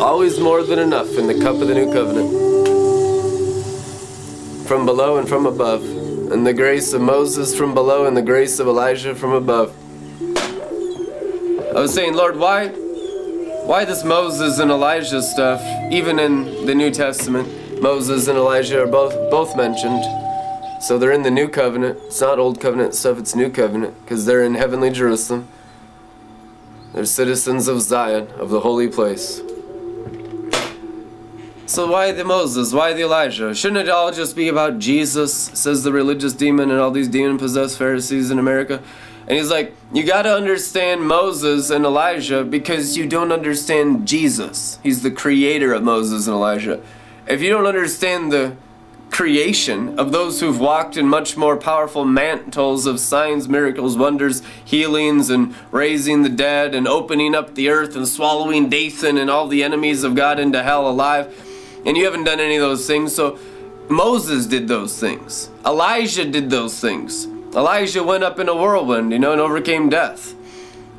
Always more than enough in the cup of the new covenant. From below and from above. And the grace of Moses from below and the grace of Elijah from above. I was saying, Lord, why why this Moses and Elijah stuff, even in the New Testament, Moses and Elijah are both both mentioned. So they're in the new covenant. It's not old covenant stuff, it's new covenant, because they're in heavenly Jerusalem. They're citizens of Zion, of the holy place. So why the Moses? Why the Elijah? Shouldn't it all just be about Jesus? Says the religious demon and all these demon possessed Pharisees in America. And he's like, you got to understand Moses and Elijah because you don't understand Jesus. He's the creator of Moses and Elijah. If you don't understand the creation of those who've walked in much more powerful mantles of signs, miracles, wonders, healings, and raising the dead, and opening up the earth, and swallowing Dathan and all the enemies of God into hell alive, and you haven't done any of those things, so Moses did those things. Elijah did those things. Elijah went up in a whirlwind, you know, and overcame death.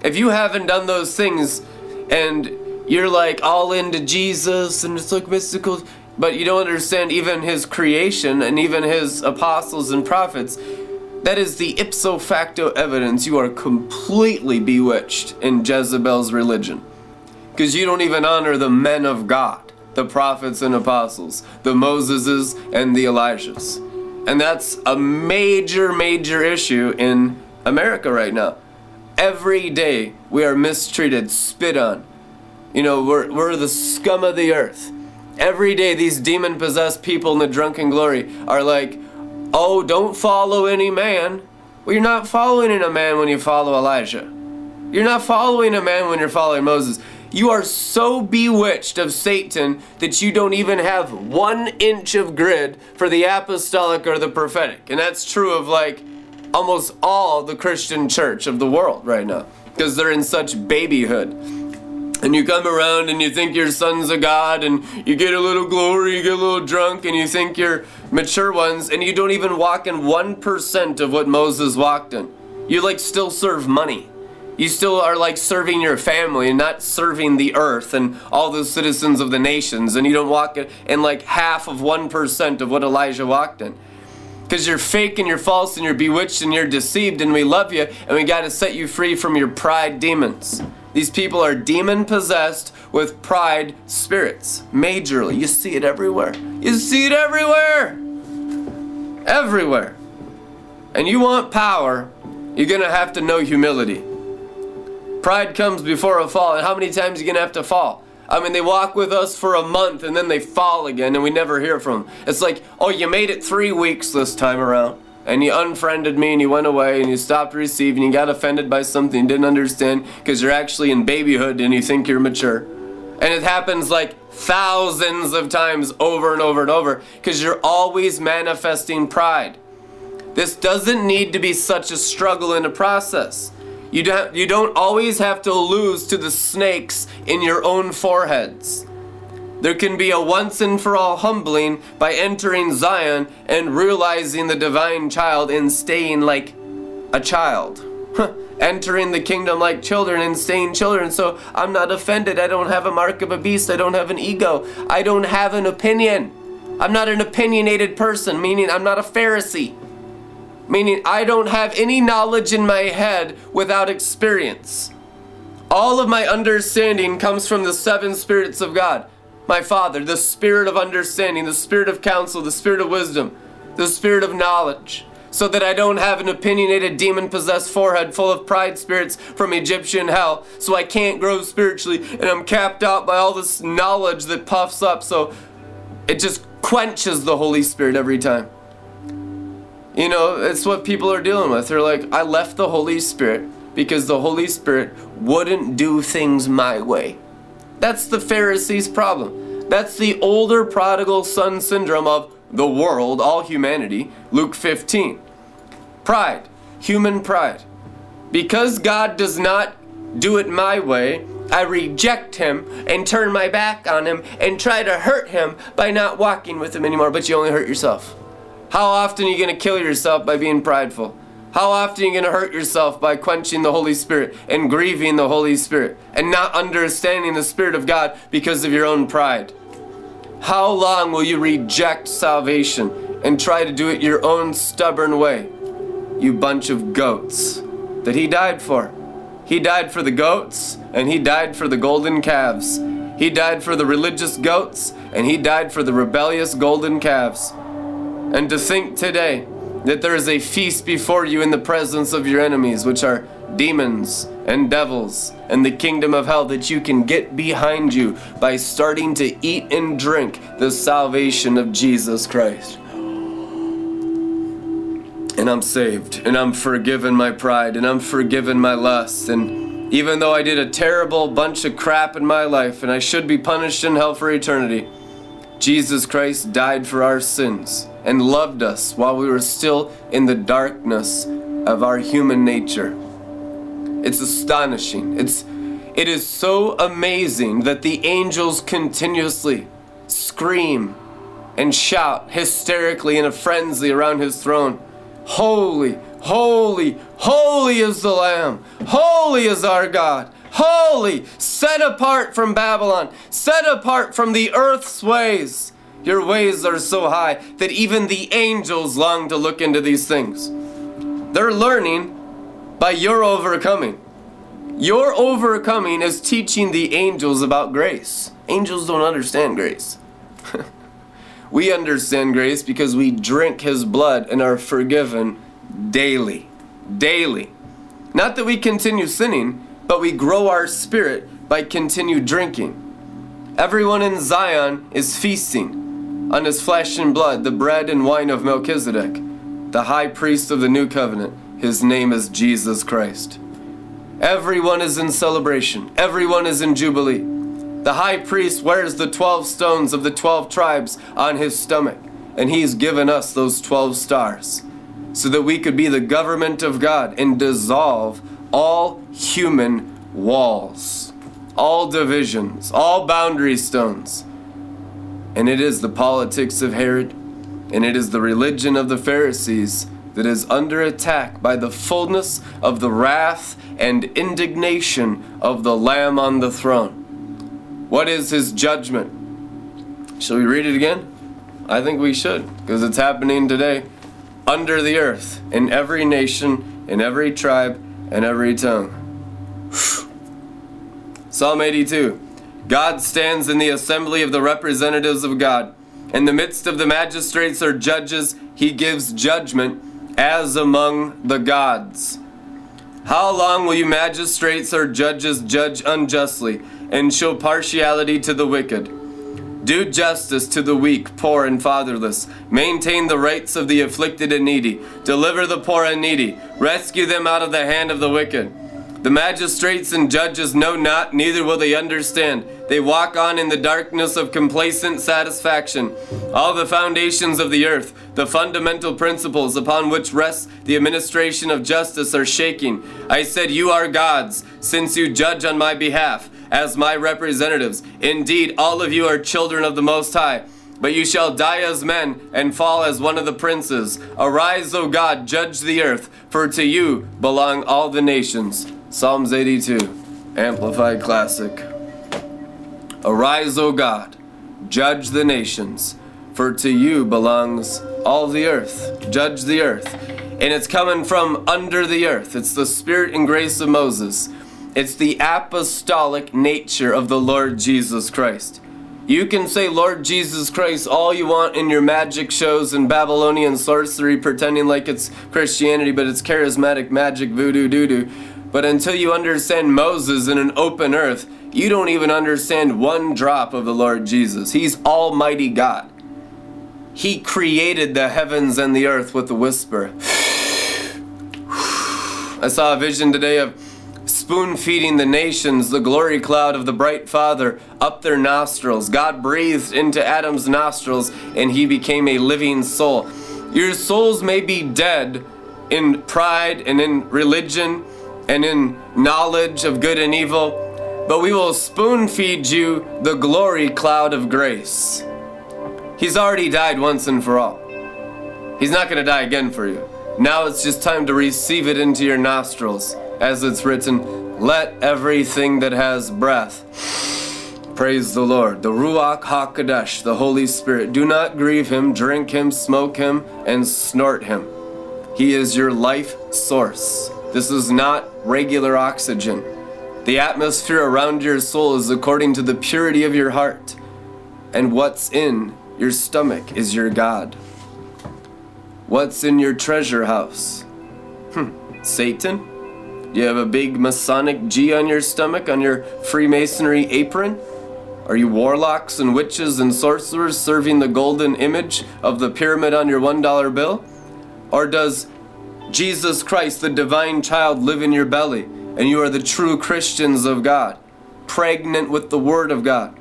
If you haven't done those things and you're like all into Jesus and it's like mystical, but you don't understand even his creation and even his apostles and prophets, that is the ipso facto evidence you are completely bewitched in Jezebel's religion. Because you don't even honor the men of God, the prophets and apostles, the Moseses and the Elijahs. And that's a major, major issue in America right now. Every day we are mistreated, spit on. You know, we're, we're the scum of the earth. Every day these demon possessed people in the drunken glory are like, oh, don't follow any man. Well, you're not following a man when you follow Elijah. You're not following a man when you're following Moses. You are so bewitched of Satan that you don't even have one inch of grid for the apostolic or the prophetic. And that's true of like almost all the Christian church of the world right now because they're in such babyhood. And you come around and you think your son's a God and you get a little glory, you get a little drunk, and you think you're mature ones, and you don't even walk in 1% of what Moses walked in. You like still serve money you still are like serving your family and not serving the earth and all the citizens of the nations and you don't walk in like half of 1% of what Elijah walked in. Because you're fake and you're false and you're bewitched and you're deceived and we love you and we got to set you free from your pride demons. These people are demon possessed with pride spirits majorly. You see it everywhere. You see it everywhere! Everywhere! And you want power you're gonna have to know humility Pride comes before a fall, and how many times are you gonna have to fall? I mean, they walk with us for a month and then they fall again, and we never hear from them. It's like, oh, you made it three weeks this time around, and you unfriended me, and you went away, and you stopped receiving, you got offended by something you didn't understand because you're actually in babyhood and you think you're mature. And it happens like thousands of times over and over and over because you're always manifesting pride. This doesn't need to be such a struggle in a process. You don't, you don't always have to lose to the snakes in your own foreheads. There can be a once and for all humbling by entering Zion and realizing the divine child and staying like a child. entering the kingdom like children and staying children. So I'm not offended. I don't have a mark of a beast. I don't have an ego. I don't have an opinion. I'm not an opinionated person, meaning I'm not a Pharisee meaning I don't have any knowledge in my head without experience. All of my understanding comes from the seven spirits of God. My Father, the spirit of understanding, the spirit of counsel, the spirit of wisdom, the spirit of knowledge, so that I don't have an opinionated demon possessed forehead full of pride spirits from Egyptian hell, so I can't grow spiritually and I'm capped out by all this knowledge that puffs up, so it just quenches the Holy Spirit every time. You know, it's what people are dealing with. They're like, I left the Holy Spirit because the Holy Spirit wouldn't do things my way. That's the Pharisees' problem. That's the older prodigal son syndrome of the world, all humanity. Luke 15. Pride, human pride. Because God does not do it my way, I reject him and turn my back on him and try to hurt him by not walking with him anymore, but you only hurt yourself. How often are you going to kill yourself by being prideful? How often are you going to hurt yourself by quenching the Holy Spirit and grieving the Holy Spirit and not understanding the Spirit of God because of your own pride? How long will you reject salvation and try to do it your own stubborn way? You bunch of goats that He died for. He died for the goats and He died for the golden calves. He died for the religious goats and He died for the rebellious golden calves. And to think today that there is a feast before you in the presence of your enemies, which are demons and devils and the kingdom of hell, that you can get behind you by starting to eat and drink the salvation of Jesus Christ. And I'm saved, and I'm forgiven my pride, and I'm forgiven my lust, and even though I did a terrible bunch of crap in my life and I should be punished in hell for eternity, Jesus Christ died for our sins and loved us while we were still in the darkness of our human nature. It's astonishing. It's it is so amazing that the angels continuously scream and shout hysterically in a frenzy around his throne. Holy, holy, holy is the Lamb. Holy is our God. Holy, set apart from Babylon, set apart from the earth's ways. Your ways are so high that even the angels long to look into these things. They're learning by your overcoming. Your overcoming is teaching the angels about grace. Angels don't understand grace. we understand grace because we drink his blood and are forgiven daily. Daily. Not that we continue sinning, but we grow our spirit by continued drinking. Everyone in Zion is feasting on his flesh and blood, the bread and wine of Melchizedek, the high priest of the new covenant. His name is Jesus Christ. Everyone is in celebration, everyone is in jubilee. The high priest wears the 12 stones of the 12 tribes on his stomach, and he's given us those 12 stars so that we could be the government of God and dissolve all human walls, all divisions, all boundary stones and it is the politics of Herod, and it is the religion of the Pharisees that is under attack by the fullness of the wrath and indignation of the Lamb on the throne. What is his judgment? Shall we read it again? I think we should, because it's happening today under the earth, in every nation, in every tribe, and every tongue. Psalm 82. God stands in the assembly of the representatives of God. In the midst of the magistrates or judges, he gives judgment as among the gods. How long will you magistrates or judges judge unjustly and show partiality to the wicked? Do justice to the weak, poor, and fatherless. Maintain the rights of the afflicted and needy. Deliver the poor and needy. Rescue them out of the hand of the wicked. The magistrates and judges know not, neither will they understand. They walk on in the darkness of complacent satisfaction. All the foundations of the earth, the fundamental principles upon which rests the administration of justice, are shaking. I said, You are gods, since you judge on my behalf, as my representatives. Indeed, all of you are children of the Most High. But you shall die as men and fall as one of the princes. Arise, O God, judge the earth, for to you belong all the nations. Psalms 82, Amplified Classic. Arise, O God, judge the nations, for to you belongs all the earth. Judge the earth. And it's coming from under the earth. It's the spirit and grace of Moses. It's the apostolic nature of the Lord Jesus Christ. You can say Lord Jesus Christ all you want in your magic shows and Babylonian sorcery, pretending like it's Christianity, but it's charismatic magic voodoo doo doo. But until you understand Moses in an open earth, you don't even understand one drop of the Lord Jesus. He's Almighty God. He created the heavens and the earth with a whisper. I saw a vision today of spoon feeding the nations the glory cloud of the bright Father up their nostrils. God breathed into Adam's nostrils and he became a living soul. Your souls may be dead in pride and in religion and in knowledge of good and evil, but we will spoon feed you the glory cloud of grace. He's already died once and for all. He's not going to die again for you. Now it's just time to receive it into your nostrils. As it's written, let everything that has breath praise the Lord. The Ruach HaKodesh, the Holy Spirit. Do not grieve him, drink him, smoke him, and snort him. He is your life source. This is not regular oxygen. The atmosphere around your soul is according to the purity of your heart. And what's in your stomach is your God. What's in your treasure house? Hmm. Satan? Do you have a big Masonic G on your stomach on your Freemasonry apron? Are you warlocks and witches and sorcerers serving the golden image of the pyramid on your $1 bill? Or does Jesus Christ, the divine child, live in your belly and you are the true Christians of God, pregnant with the Word of God?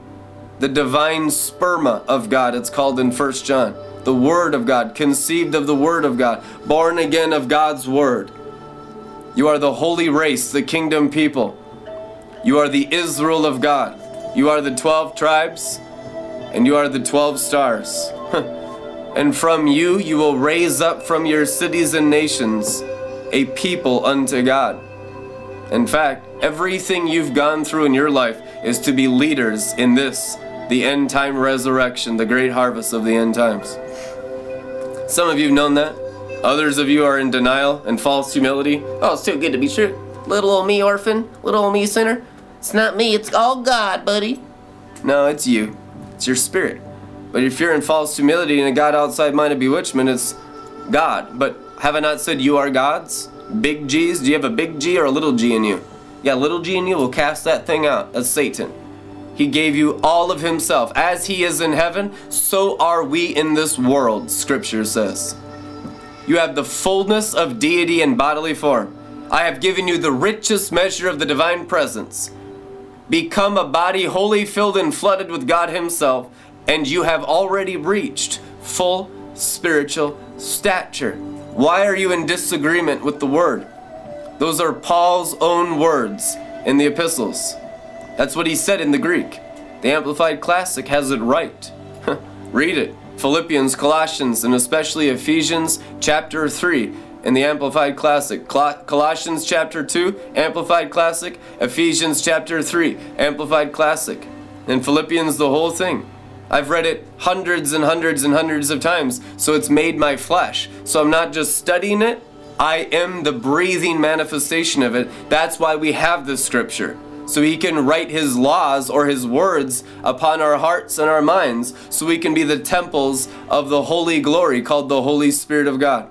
The divine sperma of God, it's called in 1 John. The Word of God, conceived of the Word of God, born again of God's Word. You are the holy race, the kingdom people. You are the Israel of God. You are the 12 tribes, and you are the 12 stars. and from you you will raise up from your cities and nations a people unto God. In fact, everything you've gone through in your life is to be leaders in this, the end time resurrection, the great harvest of the end times. Some of you have known that. Others of you are in denial and false humility. Oh, it's too good to be true. Little old me orphan, little old me sinner. It's not me, it's all God, buddy. No, it's you. It's your spirit. But if you're in false humility and a God outside minded bewitchment, it's God. But have I not said you are God's? Big G's? Do you have a big G or a little G in you? Yeah, little G in you will cast that thing out. That's Satan. He gave you all of Himself. As He is in heaven, so are we in this world, Scripture says. You have the fullness of deity in bodily form. I have given you the richest measure of the divine presence. Become a body wholly filled and flooded with God Himself, and you have already reached full spiritual stature. Why are you in disagreement with the Word? Those are Paul's own words in the epistles. That's what he said in the Greek. The Amplified Classic has it right. Read it. Philippians, Colossians, and especially Ephesians chapter 3 in the Amplified Classic. Colossians chapter 2, Amplified Classic. Ephesians chapter 3, Amplified Classic. And Philippians, the whole thing. I've read it hundreds and hundreds and hundreds of times, so it's made my flesh. So I'm not just studying it, I am the breathing manifestation of it. That's why we have this scripture so he can write his laws or his words upon our hearts and our minds so we can be the temples of the holy glory called the Holy Spirit of God.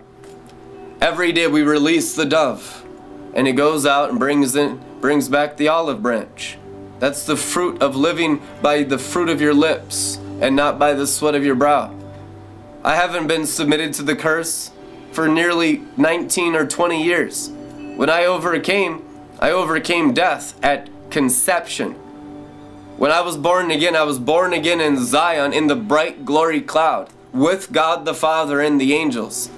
Every day we release the dove and it goes out and brings in brings back the olive branch. That's the fruit of living by the fruit of your lips and not by the sweat of your brow. I haven't been submitted to the curse for nearly 19 or 20 years. When I overcame, I overcame death at conception. When I was born again, I was born again in Zion in the bright glory cloud with God the Father and the angels.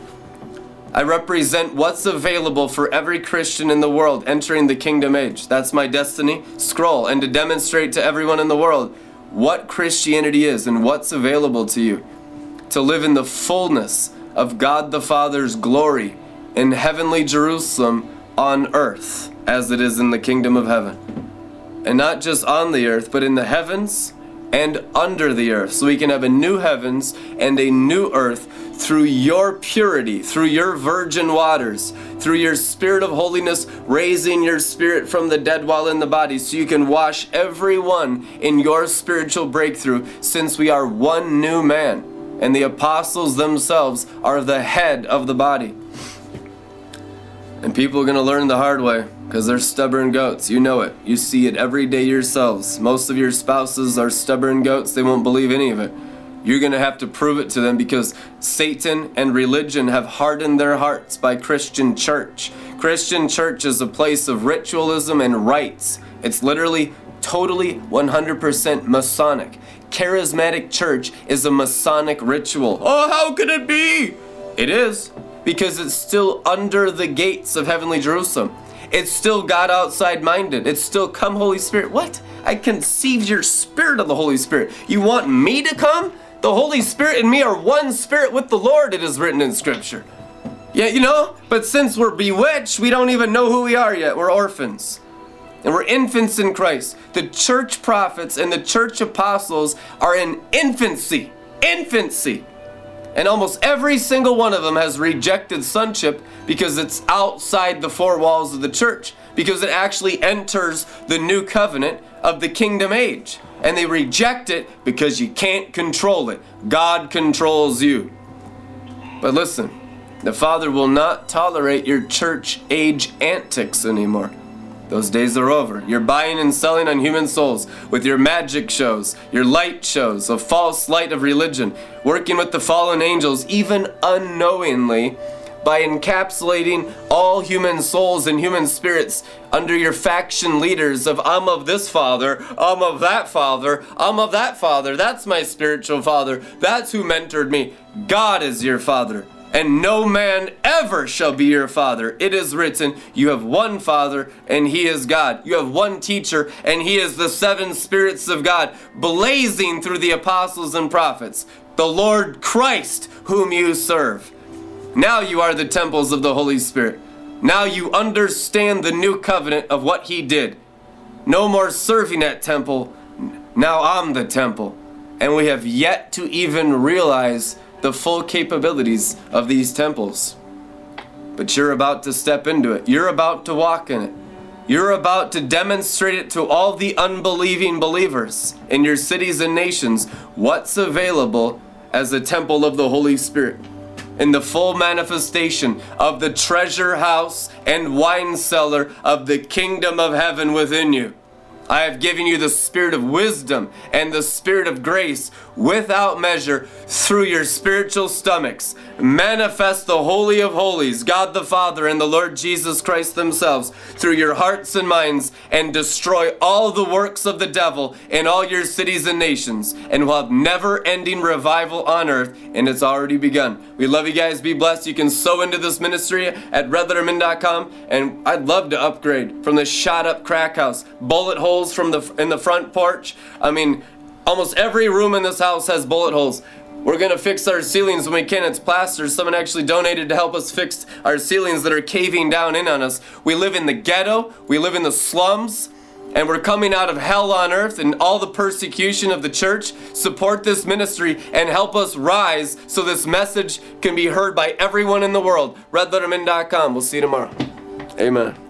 I represent what's available for every Christian in the world entering the kingdom age. That's my destiny scroll, and to demonstrate to everyone in the world what Christianity is and what's available to you. To live in the fullness of God the Father's glory in heavenly Jerusalem on earth as it is in the kingdom of heaven and not just on the earth, but in the heavens and under the earth. So we can have a new heavens and a new earth through your purity, through your virgin waters, through your spirit of holiness, raising your spirit from the dead while in the body, so you can wash everyone in your spiritual breakthrough, since we are one new man. And the apostles themselves are the head of the body. And people are going to learn the hard way because they're stubborn goats. You know it. You see it every day yourselves. Most of your spouses are stubborn goats. They won't believe any of it. You're going to have to prove it to them because Satan and religion have hardened their hearts by Christian church. Christian church is a place of ritualism and rites. It's literally totally 100% Masonic. Charismatic church is a Masonic ritual. Oh, how could it be? It is because it's still under the gates of heavenly Jerusalem. It's still God outside minded. It's still come, Holy Spirit. What? I conceived your spirit of the Holy Spirit. You want me to come? The Holy Spirit and me are one spirit with the Lord, it is written in Scripture. Yeah, you know, but since we're bewitched, we don't even know who we are yet. We're orphans. And we're infants in Christ. The church prophets and the church apostles are in infancy. Infancy. And almost every single one of them has rejected sonship because it's outside the four walls of the church, because it actually enters the new covenant of the kingdom age. And they reject it because you can't control it. God controls you. But listen, the Father will not tolerate your church age antics anymore. Those days are over. You're buying and selling on human souls with your magic shows, your light shows, a false light of religion, working with the fallen angels, even unknowingly, by encapsulating all human souls and human spirits under your faction leaders of I'm of this father, I'm of that father, I'm of that father, that's my spiritual father, that's who mentored me. God is your father and no man ever shall be your father. It is written, You have one Father, and he is God. You have one teacher, and he is the seven spirits of God, blazing through the apostles and prophets, the Lord Christ, whom you serve. Now you are the temples of the Holy Spirit. Now you understand the new covenant of what he did. No more serving at temple. Now I'm the temple. And we have yet to even realize the full capabilities of these temples. But you're about to step into it. You're about to walk in it. You're about to demonstrate it to all the unbelieving believers in your cities and nations what's available as a temple of the Holy Spirit. In the full manifestation of the treasure house and wine cellar of the kingdom of heaven within you. I have given you the spirit of wisdom and the spirit of grace without measure through your spiritual stomachs. Manifest the Holy of Holies, God the Father and the Lord Jesus Christ themselves through your hearts and minds and destroy all the works of the devil in all your cities and nations. And we'll have never ending revival on earth, and it's already begun. We love you guys. Be blessed. You can sow into this ministry at redlettermin.com, and I'd love to upgrade from the shot up crack house, bullet holes from the in the front porch. I mean, almost every room in this house has bullet holes. We're gonna fix our ceilings when we can. It's plaster. Someone actually donated to help us fix our ceilings that are caving down in on us. We live in the ghetto. We live in the slums and we're coming out of hell on earth and all the persecution of the church. Support this ministry and help us rise so this message can be heard by everyone in the world. RedLetterMin.com. We'll see you tomorrow. Amen.